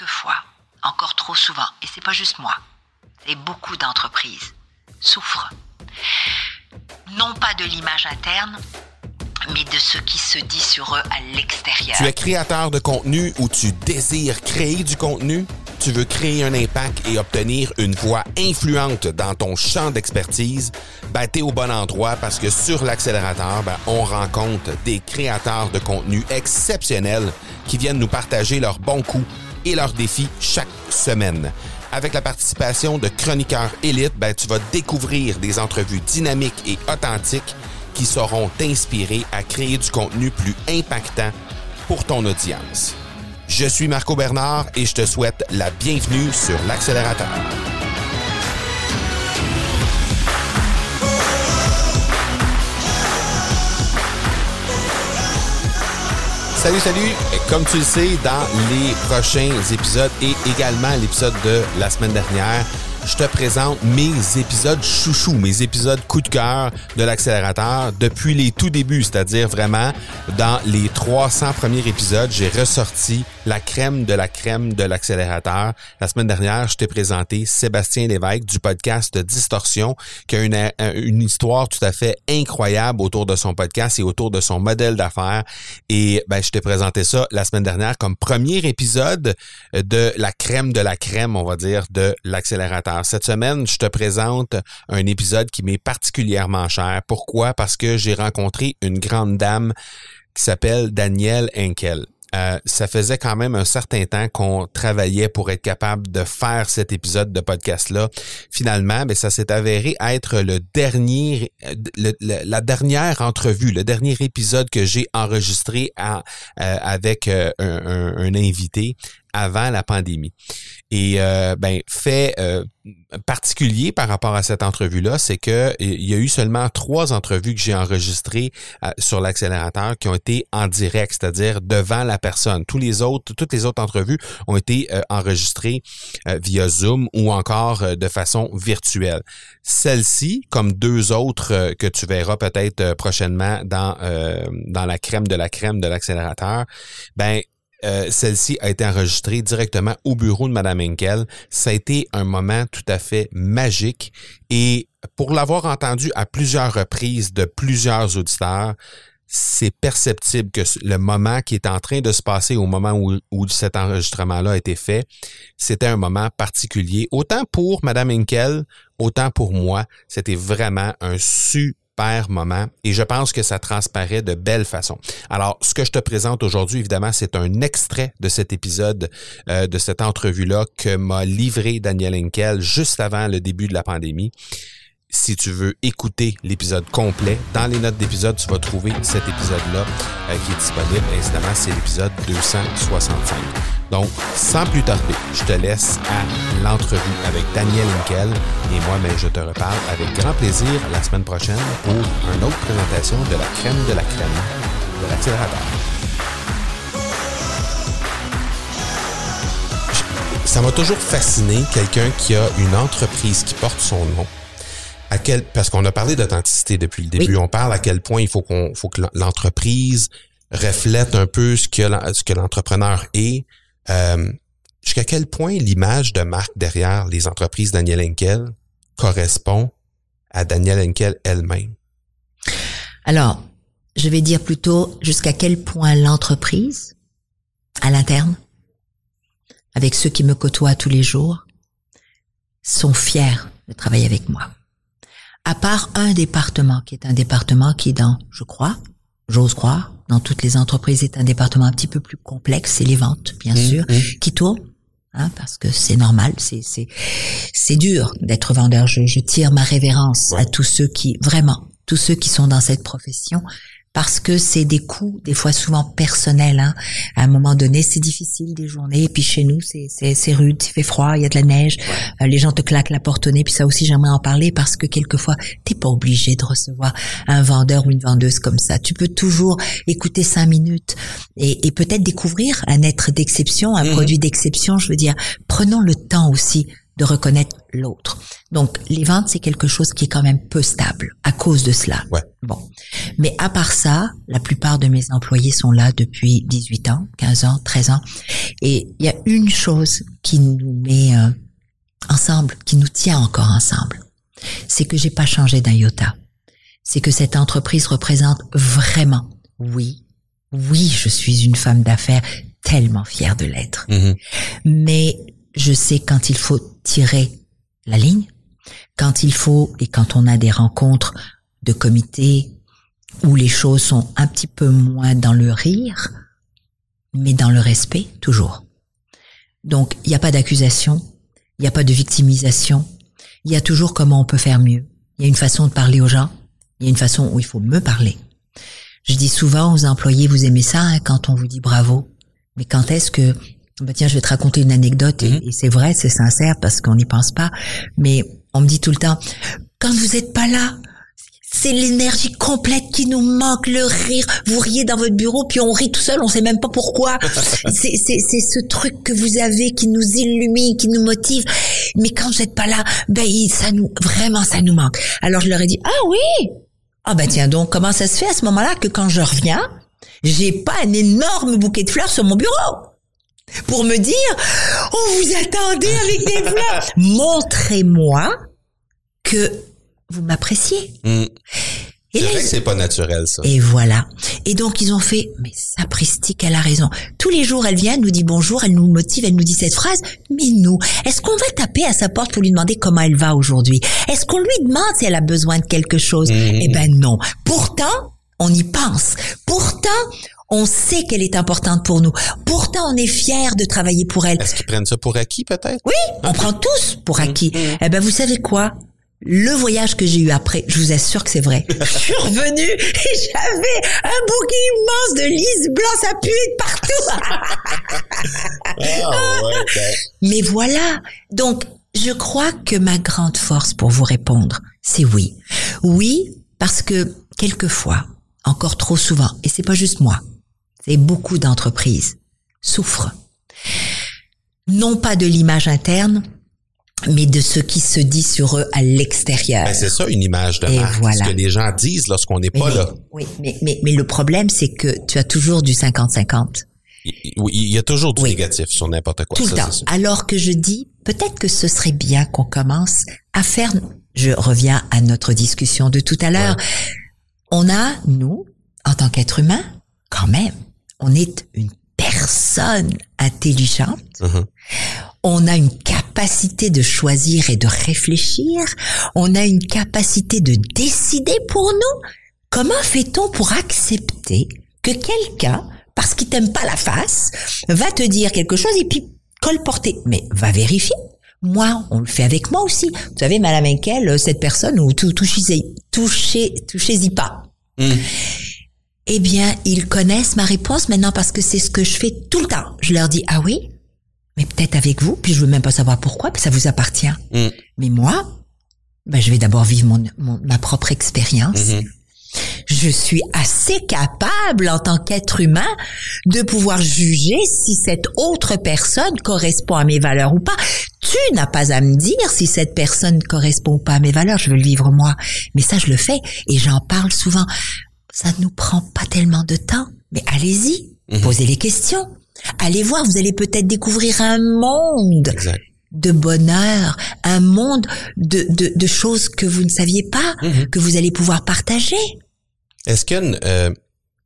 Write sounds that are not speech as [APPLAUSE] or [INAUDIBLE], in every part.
quelquefois, encore trop souvent, et c'est pas juste moi, et beaucoup d'entreprises souffrent, non pas de l'image interne, mais de ce qui se dit sur eux à l'extérieur. Tu es créateur de contenu ou tu désires créer du contenu? Tu veux créer un impact et obtenir une voix influente dans ton champ d'expertise? Ben, t'es au bon endroit parce que sur l'accélérateur, ben, on rencontre des créateurs de contenu exceptionnels qui viennent nous partager leurs bons coups et leurs défis chaque semaine. Avec la participation de chroniqueurs élites, ben, tu vas découvrir des entrevues dynamiques et authentiques qui sauront t'inspirer à créer du contenu plus impactant pour ton audience. Je suis Marco Bernard et je te souhaite la bienvenue sur l'accélérateur. Salut, salut! Comme tu le sais, dans les prochains épisodes et également l'épisode de la semaine dernière, je te présente mes épisodes chouchous, mes épisodes coup de cœur de l'accélérateur depuis les tout débuts, c'est-à-dire vraiment dans les 300 premiers épisodes, j'ai ressorti la crème de la crème de l'accélérateur. La semaine dernière, je t'ai présenté Sébastien Lévesque du podcast Distorsion, qui a une, une histoire tout à fait incroyable autour de son podcast et autour de son modèle d'affaires. Et ben, je t'ai présenté ça la semaine dernière comme premier épisode de la crème de la crème, on va dire, de l'accélérateur. Cette semaine, je te présente un épisode qui m'est particulièrement cher. Pourquoi? Parce que j'ai rencontré une grande dame qui s'appelle Danielle Henkel. Euh, ça faisait quand même un certain temps qu'on travaillait pour être capable de faire cet épisode de podcast-là. Finalement, mais ben, ça s'est avéré être le dernier, la dernière entrevue, le dernier épisode que j'ai enregistré euh, avec euh, un, un, invité avant la pandémie. Et euh, ben fait euh, particulier par rapport à cette entrevue-là, c'est que il y a eu seulement trois entrevues que j'ai enregistrées euh, sur l'accélérateur qui ont été en direct, c'est-à-dire devant la personne. Tous les autres, toutes les autres entrevues ont été enregistrées via Zoom ou encore de façon virtuelle. Celle-ci, comme deux autres que tu verras peut-être prochainement dans dans la crème de la crème de l'accélérateur, ben euh, celle-ci a été enregistrée directement au bureau de Madame Henkel. Ça a été un moment tout à fait magique et pour l'avoir entendu à plusieurs reprises de plusieurs auditeurs, c'est perceptible que le moment qui est en train de se passer au moment où, cet enregistrement-là a été fait, c'était un moment particulier. Autant pour Madame Henkel, autant pour moi, c'était vraiment un super moment et je pense que ça transparaît de belle façon. Alors, ce que je te présente aujourd'hui, évidemment, c'est un extrait de cet épisode, euh, de cette entrevue-là que m'a livré Daniel Henkel juste avant le début de la pandémie si tu veux écouter l'épisode complet, dans les notes d'épisode, tu vas trouver cet épisode-là euh, qui est disponible. Évidemment, c'est l'épisode 265. Donc, sans plus tarder, je te laisse à l'entrevue avec Daniel Inkel et moi, mais je te reparle avec grand plaisir la semaine prochaine pour une autre présentation de la crème de la crème de l'accélérateur. Ça m'a toujours fasciné quelqu'un qui a une entreprise qui porte son nom à quel parce qu'on a parlé d'authenticité depuis le début, on parle à quel point il faut qu'on faut que l'entreprise reflète un peu ce que ce que l'entrepreneur est. Euh, jusqu'à quel point l'image de marque derrière les entreprises Daniel Henkel correspond à Daniel Henkel elle-même? Alors, je vais dire plutôt jusqu'à quel point l'entreprise à l'interne avec ceux qui me côtoient tous les jours sont fiers de travailler avec moi à part un département qui est un département qui dans, je crois, j'ose croire, dans toutes les entreprises est un département un petit peu plus complexe, c'est les ventes, bien mmh, sûr, mmh. qui tourne. Hein, parce que c'est normal, c'est c'est c'est dur d'être vendeur. Je, je tire ma révérence à tous ceux qui vraiment tous ceux qui sont dans cette profession parce que c'est des coups, des fois souvent personnels. Hein. À un moment donné, c'est difficile des journées. Et puis chez nous, c'est, c'est, rude, il fait froid, il y a de la neige. Euh, les gens te claquent la porte au nez. Puis ça aussi, j'aimerais en parler parce que quelquefois, t'es pas obligé de recevoir un vendeur ou une vendeuse comme ça. Tu peux toujours écouter cinq minutes et, et peut-être découvrir un être d'exception, un mmh. produit d'exception. Je veux dire, prenons le temps aussi de reconnaître l'autre. Donc, les ventes, c'est quelque chose qui est quand même peu stable à cause de cela. Ouais. Bon. Mais à part ça, la plupart de mes employés sont là depuis 18 ans, 15 ans, 13 ans. Et il y a une chose qui nous met euh, ensemble, qui nous tient encore ensemble. C'est que j'ai pas changé d'un iota. C'est que cette entreprise représente vraiment, oui, oui, je suis une femme d'affaires tellement fière de l'être. Mhm. Mais je sais quand il faut tirer la ligne, quand il faut et quand on a des rencontres de comité où les choses sont un petit peu moins dans le rire, mais dans le respect toujours. Donc il n'y a pas d'accusation, il n'y a pas de victimisation, il y a toujours comment on peut faire mieux. Il y a une façon de parler aux gens, il y a une façon où il faut me parler. Je dis souvent aux employés, vous aimez ça hein, quand on vous dit bravo, mais quand est-ce que bah tiens, je vais te raconter une anecdote et, Mhm. et c'est vrai, c'est sincère parce qu'on n'y pense pas. Mais on me dit tout le temps, quand vous êtes pas là, c'est l'énergie complète qui nous manque, le rire. Vous riez dans votre bureau, puis on rit tout seul, on sait même pas pourquoi. [LAUGHS] c'est, c'est, c'est ce truc que vous avez qui nous illumine, qui nous motive. Mais quand vous êtes pas là, ben ça nous vraiment ça nous manque. Alors je leur ai dit, ah oui, ah ben tiens donc comment ça se fait à ce moment-là que quand je reviens, j'ai pas un énorme bouquet de fleurs sur mon bureau? Pour me dire on vous attendait avec des fleurs. [LAUGHS] Montrez-moi que vous m'appréciez. Mm. Et C'est là, c'est pas naturel, ça. et voilà. Et donc ils ont fait, mais sapristi, elle a raison. Tous les jours, elle vient, elle nous dit bonjour, elle nous motive, elle nous dit cette phrase. Mais nous, est-ce qu'on va taper à sa porte pour lui demander comment elle va aujourd'hui? Est-ce qu'on lui demande si elle a besoin de quelque chose? Mhm. Eh ben non. Pourtant, on y pense. Pourtant, on sait qu'elle est importante pour nous. Pourtant, on est fiers de travailler pour elle. Est-ce qu'ils prennent ça pour acquis, peut-être? Oui, on prend tous pour acquis. Mhm. Eh ben, vous savez quoi? Le voyage que j'ai eu après, je vous assure que c'est vrai. Je suis revenue et j'avais un bouquet immense de lys blancs, ça de partout. Ah, ouais, ben, Mais voilà. Donc, je crois que ma grande force pour vous répondre, c'est oui. Oui, parce que quelquefois, encore trop souvent, et c'est pas juste moi, c'est beaucoup d'entreprises souffrent. Non pas de l'image interne, mais de ce qui se dit sur eux à l'extérieur. ben, c'est ça, une image de Et marque. voilà. Ce que les gens disent lorsqu'on n'est pas mais- là. Oui, mais, mais, mais le problème, c'est que tu as toujours du 50-50. Il oui, il y a toujours du Oui. négatif sur n'importe quoi. tout ça, le temps. Alors que je dis, peut-être que ce serait bien qu'on commence à faire, je reviens à notre discussion de tout à l'heure. On a, nous, en tant qu'être humain, quand même, on est une personne intelligente. Mhm. On a une capacité de choisir et de réfléchir. On a une capacité de décider pour nous. Comment fait-on pour accepter que quelqu'un, parce qu'il t'aime pas la face, va te dire quelque chose et puis colporter Mais va vérifier. Moi, on le fait avec moi aussi. Vous savez, Madame Henkel, cette personne, ou tout, touchez, touchez, touchez-y pas. Mm. Eh bien, ils connaissent ma réponse maintenant parce que c'est ce que je fais tout le temps. Je leur dis, ah oui, mais peut-être avec vous, puis je veux même pas savoir pourquoi, puis ça vous appartient. Mm. Mais moi, ben, je vais d'abord vivre mon, mon- ma propre expérience. Mhm. Je suis assez capable en tant qu'être humain de pouvoir juger si cette autre personne correspond à mes valeurs ou pas. Tu n'as pas à me dire si cette personne ne correspond pas à mes valeurs. Je veux le vivre moi. Mais ça, je le fais et j'en parle souvent. Ça ne nous prend pas tellement de temps. Mais allez-y. Mhm. Posez les questions. Allez voir. Vous allez peut-être découvrir un monde Exact. de bonheur, un monde de, de, de choses que vous ne saviez pas, Mhm. que vous allez pouvoir partager. Est-ce que euh,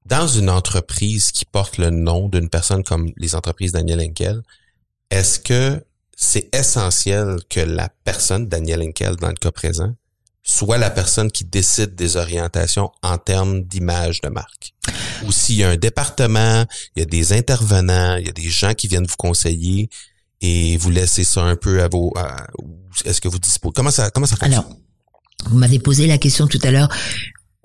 dans une entreprise qui porte le nom d'une personne comme les entreprises Daniel Henkel, est-ce que c'est essentiel que la personne, Daniel Henkel dans le cas présent, soit la personne qui décide des orientations en termes d'image de marque? Ou s'il y a un département, il y a des intervenants, il y a des gens qui viennent vous conseiller et vous laissez ça un peu à vos... à- Est-ce que vous disposez... Comment ça, comment ça fonctionne? Alors, vous m'avez posé la question tout à l'heure,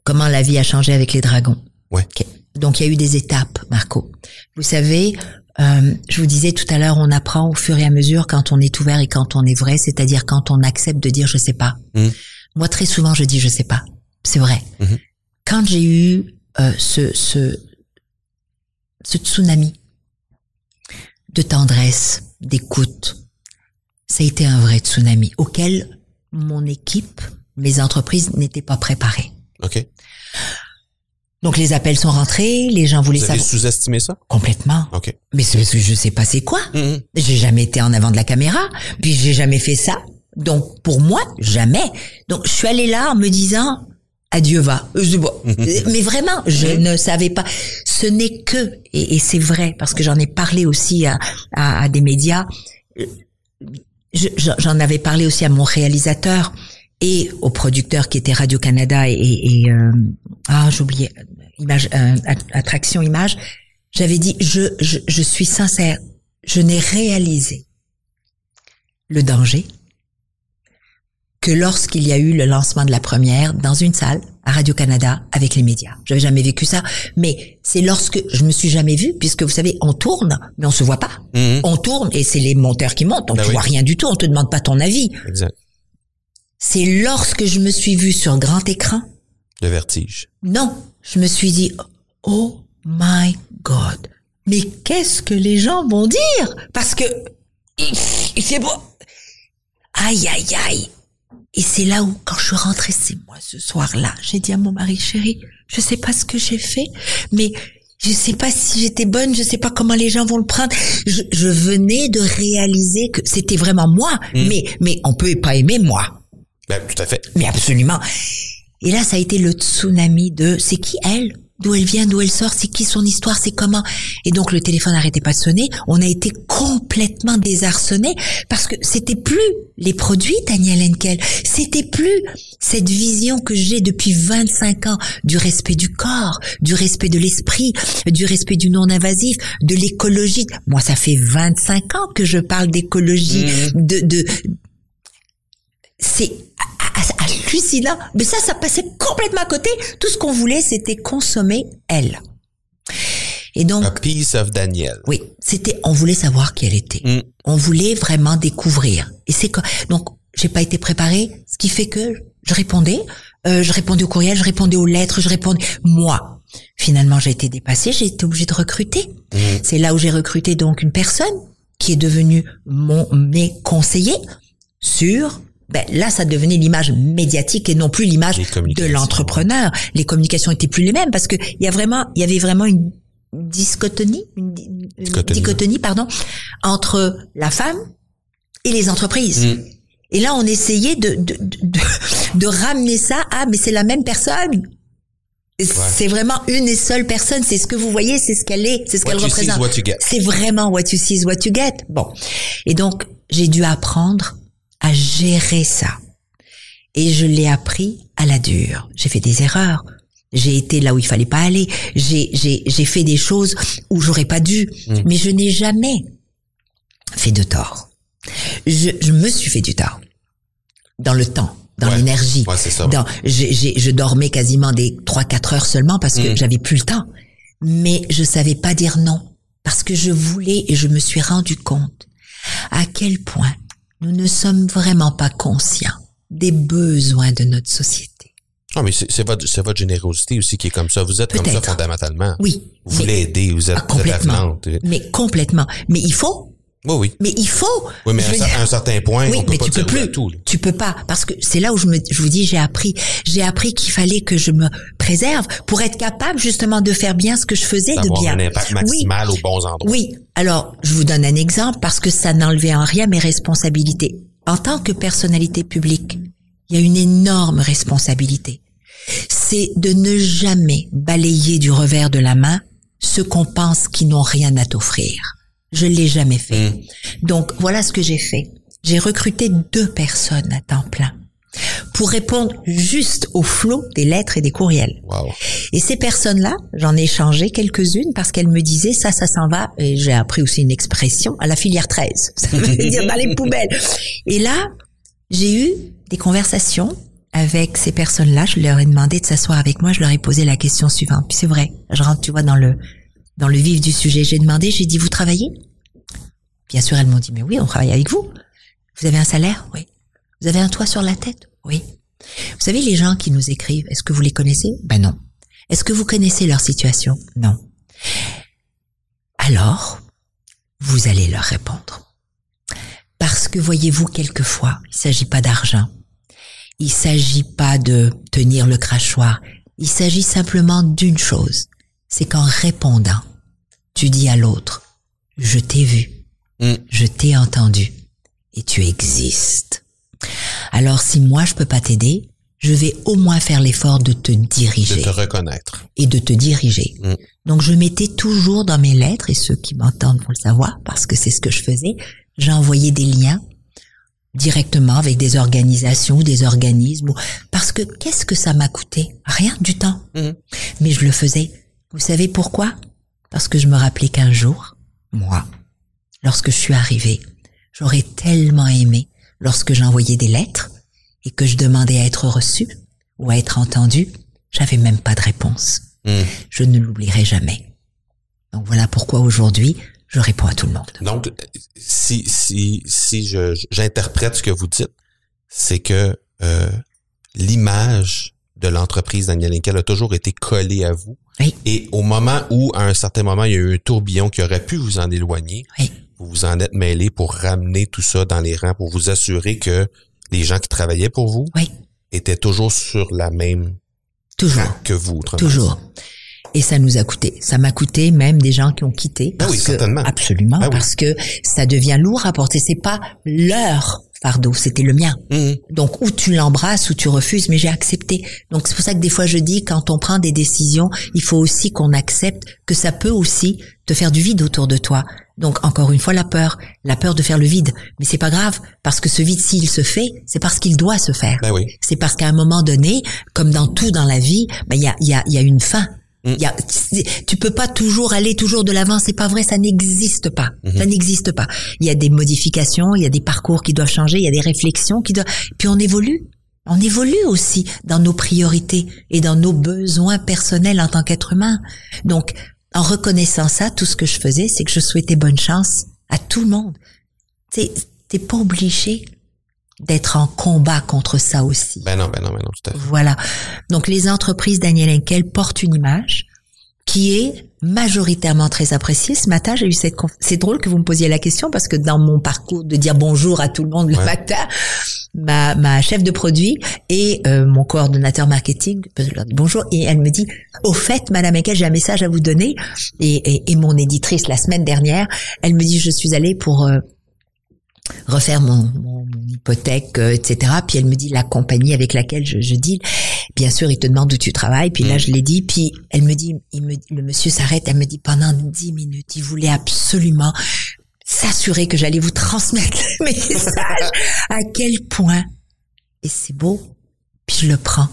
comment la vie a changé avec les dragons? Ouais. Ok. Donc, il y a eu des étapes, Marco. Vous savez, euh, je vous disais tout à l'heure, on apprend au fur et à mesure quand on est ouvert et quand on est vrai, c'est-à-dire quand on accepte de dire je sais pas. Mhm. Moi, très souvent, je dis je sais pas. C'est vrai. Mhm. Quand j'ai eu euh, ce, ce, ce tsunami de tendresse, d'écoute, ça a été un vrai tsunami auquel mon équipe, mes entreprises n'étaient pas préparées. OK. Donc les appels sont rentrés, les gens voulaient Vous avez savoir sous-estimé ça? complètement. OK. Mais c'est parce que je sais pas c'est quoi. Mhm. J'ai jamais été en avant de la caméra, puis j'ai jamais fait ça. Donc pour moi, jamais. Donc je suis allée là en me disant adieu va. Euh, [LAUGHS] Mais vraiment, je ne savais pas. Ce n'est que et, et c'est vrai parce que j'en ai parlé aussi à, à, à des médias. Je- je- J'en avais parlé aussi à mon réalisateur et au producteur qui était Radio Canada et, et, euh, ah j'oubliais image euh, Att- attraction image. J'avais dit je, je je suis sincère, je n'ai réalisé le danger que lorsqu'il y a eu le lancement de la première dans une salle à Radio-Canada avec les médias. J'avais jamais vécu ça, mais c'est lorsque je me suis jamais vue, puisque vous savez, on tourne, mais on se voit pas. Mhm. On tourne et c'est les monteurs qui montent, donc Ben tu oui. vois rien du tout, on te demande pas ton avis. Exact. C'est lorsque je me suis vue sur grand écran, Le vertige. non, je me suis dit, oh my God, mais qu'est-ce que les gens vont dire? Parce que fait beau. Aïe, aïe, aïe. Et c'est là où, quand je suis rentrée, c'est moi ce soir-là, j'ai dit à mon mari, chéri, je sais pas ce que j'ai fait, mais je sais pas si j'étais bonne, je sais pas comment les gens vont le prendre. Je, je venais de réaliser que c'était vraiment moi, mais mais on peut pas aimer moi. Ben, tout à fait. Mais absolument. Et là, ça a été le tsunami de c'est qui elle? D'où elle vient, d'où elle sort, c'est qui son histoire, c'est comment Et donc le téléphone n'arrêtait pas de sonner. On a été complètement désarçonnés parce que c'était plus les produits Daniel Henkel, c'était plus cette vision que j'ai depuis 25 ans du respect du corps, du respect de l'esprit, du respect du non-invasif, de l'écologie. Moi, ça fait 25 ans que je parle d'écologie, de, de c'est hallucinant. Mais ça, ça passait complètement à côté. Tout ce qu'on voulait, c'était consommer elle. Et donc, A piece of Daniel. oui, c'était, on voulait savoir qui elle était. Mm. On voulait vraiment découvrir. Et c'est quoi Donc, j'ai pas été préparée, ce qui fait que je répondais, euh, je répondais au courriel, je répondais aux lettres, je répondais moi. Finalement, j'ai été dépassée, j'ai été obligée de recruter. C'est là où j'ai recruté donc une personne qui est devenue mon mes conseillers sur ben là ça devenait l'image médiatique et non plus l'image de l'entrepreneur. Les communications étaient plus les mêmes parce que il y a vraiment il y avait vraiment une discotonie une, une pardon entre la femme et les entreprises. Mm. Et là, on essayait de, de, de, de- ramener ça à, mais c'est la même personne. C'est vraiment une et seule personne. C'est ce que vous voyez, c'est ce qu'elle est, c'est ce What qu'elle représente. what you get. C'est vraiment what you see is what you get. Bon. Et donc, j'ai dû apprendre à gérer ça. Et je l'ai appris à la dure. J'ai fait des erreurs. J'ai été là où il fallait pas aller. J'ai, j'ai, j'ai fait des choses où j'aurais pas dû. Mm. Mais je n'ai jamais fait de tort. Je, je me suis fait du tort. Dans le temps, dans Ouais. l'énergie. Ouais. Dans, j'ai- je dormais quasiment des 3-4 heures seulement parce que Mm. j'avais plus le temps. Mais je savais pas dire non. Parce que je voulais et je me suis rendu compte à quel point nous ne sommes vraiment pas conscients des besoins de notre société. Ah, mais c'est votre, générosité aussi qui est comme ça. Vous êtes comme ça fondamentalement. Oui. Vous voulez aider, vous êtes, Ah, vous êtes complètement. Mais complètement. Mais il faut. Oui. Mais il faut. Oui, mais à un, veux cer- dire- à un certain point, Oui, on peut mais pas tu peux oui plus. tout. Tu peux pas parce que c'est là où je me, je vous dis, j'ai appris, j'ai appris qu'il fallait que je me préserve pour être capable justement de faire bien ce que je faisais de bien. un impact maximal aux bons endroits. Oui. Alors, je vous donne un exemple parce que ça n'enlevait en rien mes responsabilités. En tant que personnalité publique, il y a une énorme responsabilité. C'est de ne jamais balayer du revers de la main ceux qu'on pense qui n'ont rien à t'offrir. Je l'ai jamais fait. Mm. Donc, voilà ce que j'ai fait. J'ai recruté deux personnes à temps plein pour répondre juste au flot des lettres et des courriels. Wow. Et ces personnes-là, j'en ai changé quelques-unes parce qu'elles me disaient ça, ça s'en va. Et j'ai appris aussi une expression à la filière 13. [LAUGHS] Ça veut dire dans les poubelles. Et là, j'ai eu des conversations avec ces personnes-là. Je leur ai demandé de s'asseoir avec moi. Je leur ai posé la question suivante. Puis c'est vrai, je rentre, tu vois, dans le dans le vif du sujet. J'ai demandé, j'ai dit, vous travaillez? Bien sûr, elles m'ont dit, mais oui, on travaille avec vous. Vous avez un salaire? Oui. Vous avez un toit sur la tête? Oui. Vous savez, les gens qui nous écrivent, est-ce que vous les connaissez? Ben non. Est-ce que vous connaissez leur situation? Non. Alors, vous allez leur répondre. Parce que voyez-vous, quelquefois, il s'agit pas d'argent. Il s'agit pas de tenir le crachoir. Il s'agit simplement d'une chose. C'est qu'en répondant, tu dis à l'autre, je t'ai vu, Mm. je t'ai entendu et tu existes. Alors si moi je peux pas t'aider, je vais au moins faire l'effort de te De diriger te reconnaître. et de te diriger. Mm. Donc je mettais toujours dans mes lettres, et ceux qui m'entendent vont le savoir, parce que c'est ce que je faisais, j'envoyais des liens directement avec des organisations ou des organismes, parce que qu'est-ce que ça m'a coûté? Rien du temps. Mhm. Mais je le faisais. Vous savez pourquoi? Parce que je me rappelais qu'un jour, moi, lorsque je suis arrivée, j'aurais tellement aimé, lorsque j'envoyais des lettres et que je demandais à être reçue ou à être entendue, j'avais même pas de réponse Mm. je ne l'oublierai jamais. Donc voilà pourquoi aujourd'hui, je réponds à tout le monde. Donc, si si si je j'interprète ce que vous dites, c'est que euh, l'image de l'entreprise Daniel Henkel a toujours été collée à vous. Oui. Et au moment où, à un certain moment, il y a eu un tourbillon qui aurait pu vous en éloigner, Oui. vous vous en êtes mêlé pour ramener tout ça dans les rangs, pour vous assurer que les gens qui travaillaient pour vous Oui, étaient toujours sur la même toujours, que vous. toujours. Et ça nous a coûté. Ça m'a coûté même des gens qui ont quitté. Ah Parce oui, que, certainement. Absolument, Ah oui. parce que ça devient lourd à porter. C'est pas leur fardeau, c'était le mien. Mhm. Donc, ou tu l'embrasses ou tu refuses, mais j'ai accepté. Donc, c'est pour ça que des fois, je dis, quand on prend des décisions, il faut aussi qu'on accepte que ça peut aussi te faire du vide autour de toi. Donc, encore une fois, la peur. La peur de faire le vide. Mais c'est pas grave, parce que ce vide, s'il se fait, c'est parce qu'il doit se faire. Ben oui. C'est parce qu'à un moment donné, comme dans tout dans la vie, ben, il y a, y, a, il y a une fin. Mm. Il y a, tu peux pas toujours aller toujours de l'avant, c'est pas vrai, ça n'existe pas. Mm-hmm. Ça n'existe pas. Il y a des modifications, il y a des parcours qui doivent changer, il y a des réflexions qui doivent. Puis on évolue. On évolue aussi dans nos priorités et dans nos besoins personnels en tant qu'être humain. Donc, en reconnaissant ça, tout ce que je faisais, c'est que je souhaitais bonne chance à tout le monde. T'es, t'es pas obligé d'être en combat contre ça aussi. Ben non, ben non, ben non, tout à fait. Voilà. Donc les entreprises Daniel Henkel portent une image qui est majoritairement très appréciée. Ce matin, j'ai eu cette conf- c'est drôle que vous me posiez la question parce que dans mon parcours de dire bonjour à tout le monde le Ouais. matin, ma, ma chef de produit et euh, mon coordonnateur marketing, je leur dis bonjour et elle me dit au fait, Madame Henkel, j'ai un message à vous donner et, et, et mon éditrice la semaine dernière, elle me dit je suis allée pour euh, refaire mon, mon, mon hypothèque, euh, etc. Puis elle me dit la compagnie avec laquelle je, je deal. Bien sûr, il te demande où tu travailles. Puis là, Mm. je l'ai dit. Puis elle me dit, il me, le monsieur s'arrête. Elle me dit pendant dix minutes, il voulait absolument s'assurer que j'allais vous transmettre le message. [LAUGHS] à quel point et c'est beau. Puis je le prends.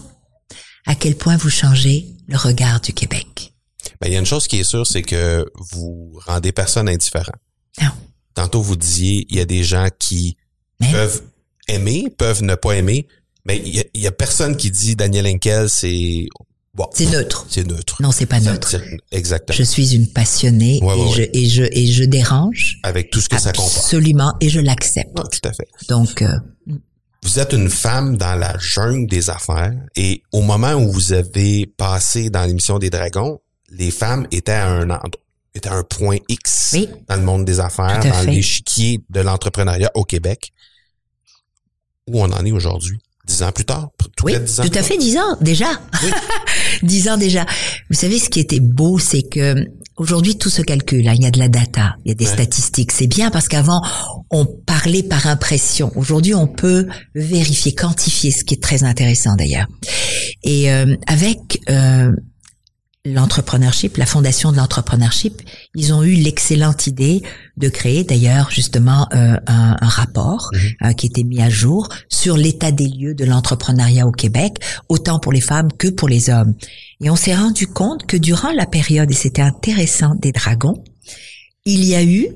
À quel point vous changez le regard du Québec. Ben, il y a une chose qui est sûre, c'est que vous rendez personne indifférent. Non. Tantôt, vous disiez, il y a des gens qui Mais peuvent aimer, peuvent ne pas aimer, mais il y a, il y a personne qui dit Daniel Henkel, c'est bon, c'est neutre. c'est neutre. Non, c'est pas neutre. Exactement. Je suis une passionnée Ouais, ouais, et, je, ouais. et je et je dérange. Avec tout ce que ça comporte. Absolument, et je l'accepte. Tout à fait. Donc, euh, Vous êtes une femme dans la jungle des affaires et au moment où vous avez passé dans l'émission des Dragons, les femmes étaient à un endroit- étaient à un point X Oui. dans le monde des affaires, dans l'échiquier de l'entrepreneuriat au Québec. Où on en est aujourd'hui? Dix ans plus tard? Tout oui, dix ans tout à fait, dix ans déjà. [LAUGHS] dix ans déjà. Vous savez, ce qui était beau, c'est que aujourd'hui tout se calcule. hein. Il y a de la data, il y a des Ouais. statistiques. C'est bien parce qu'avant on parlait par impression. Aujourd'hui, on peut vérifier, quantifier, ce qui est très intéressant d'ailleurs. Et euh, avec euh, l'entrepreneurship, la fondation de l'entrepreneurship, ils ont eu l'excellente idée de créer d'ailleurs justement euh, un, un rapport Mhm. euh, qui était mis à jour sur l'état des lieux de l'entrepreneuriat au Québec, autant pour les femmes que pour les hommes. Et on s'est rendu compte que durant la période, et c'était intéressant, des dragons, il y a eu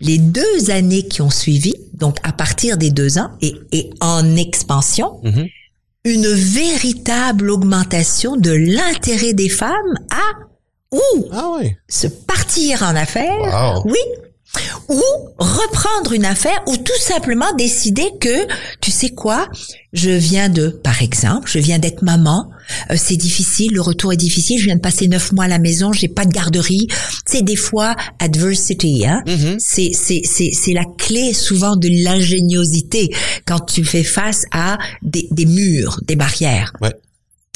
les deux années qui ont suivi, donc à partir des deux ans et, et en expansion, Mhm. Une véritable augmentation de l'intérêt des femmes à ou Ah oui. se partir en affaires. Wow. Oui. Ou reprendre une affaire ou tout simplement décider que tu sais quoi je viens de par exemple je viens d'être maman euh, c'est difficile le retour est difficile je viens de passer neuf mois à la maison j'ai pas de garderie c'est des fois adversity hein Mhm. c'est c'est c'est c'est la clé souvent de l'ingéniosité quand tu fais face à des, des murs des barrières Ouais.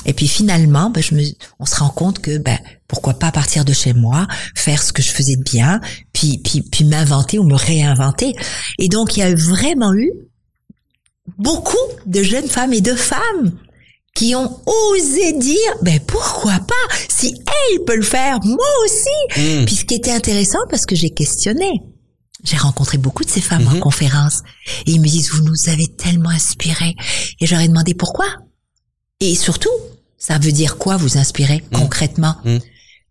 Et puis finalement, ben, je me, on se rend compte que ben, pourquoi pas partir de chez moi, faire ce que je faisais de bien, puis puis puis m'inventer ou me réinventer. Et donc il y a vraiment eu beaucoup de jeunes femmes et de femmes qui ont osé dire ben pourquoi pas si elle peut le faire moi aussi. Mm. puis ce qui était intéressant parce que j'ai questionné. J'ai rencontré beaucoup de ces femmes en conférence. Et ils me disent vous nous avez tellement inspiré et j'aurais demandé pourquoi. Et surtout ça veut dire quoi vous inspirer concrètement? Mhm.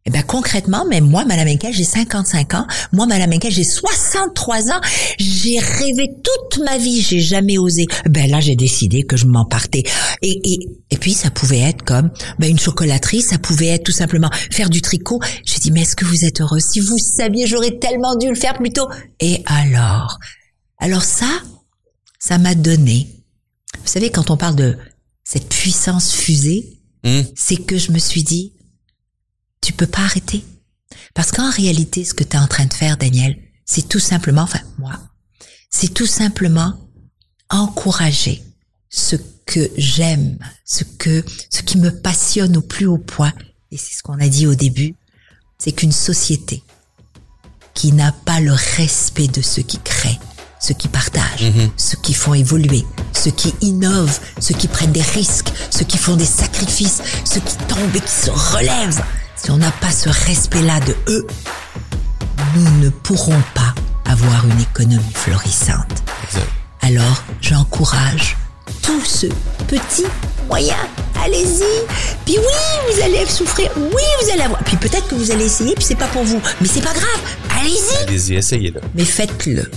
Eh ben concrètement, mais moi, Madame Henkel, j'ai 55 ans. Moi, Madame Henkel, j'ai 63 ans. J'ai rêvé toute ma vie. J'ai jamais osé. Ben là, j'ai décidé que je m'en partais. Et, et, et puis, ça pouvait être comme ben, une chocolaterie. Ça pouvait être tout simplement faire du tricot. J'ai dit, mais est-ce que vous êtes heureux? Si vous saviez, j'aurais tellement dû le faire plus tôt. Et alors? Alors ça, ça m'a donné. Vous savez, quand on parle de cette puissance fusée, Mm. c'est que je me suis dit, tu peux pas arrêter. Parce qu'en réalité, ce que tu es en train de faire, Daniel, c'est tout simplement, enfin, moi, c'est tout simplement encourager ce que j'aime, ce que, ce qui me passionne au plus haut point. Et c'est ce qu'on a dit au début, c'est qu'une société qui n'a pas le respect de ceux qui créent, ceux qui partagent, ceux qui font évoluer, ceux qui innovent, ceux qui prennent des risques, ceux qui font des sacrifices, ceux qui tombent et qui se relèvent. Si on n'a pas ce respect-là de eux, nous ne pourrons pas avoir une économie florissante. Alors, j'encourage tous ceux petits, moyens, allez-y. Puis oui, vous allez souffrir, oui, vous allez avoir. Puis peut-être que vous allez essayer, puis c'est pas pour vous. Mais c'est pas grave, allez-y. Allez-y, essayez-le. Mais faites-le.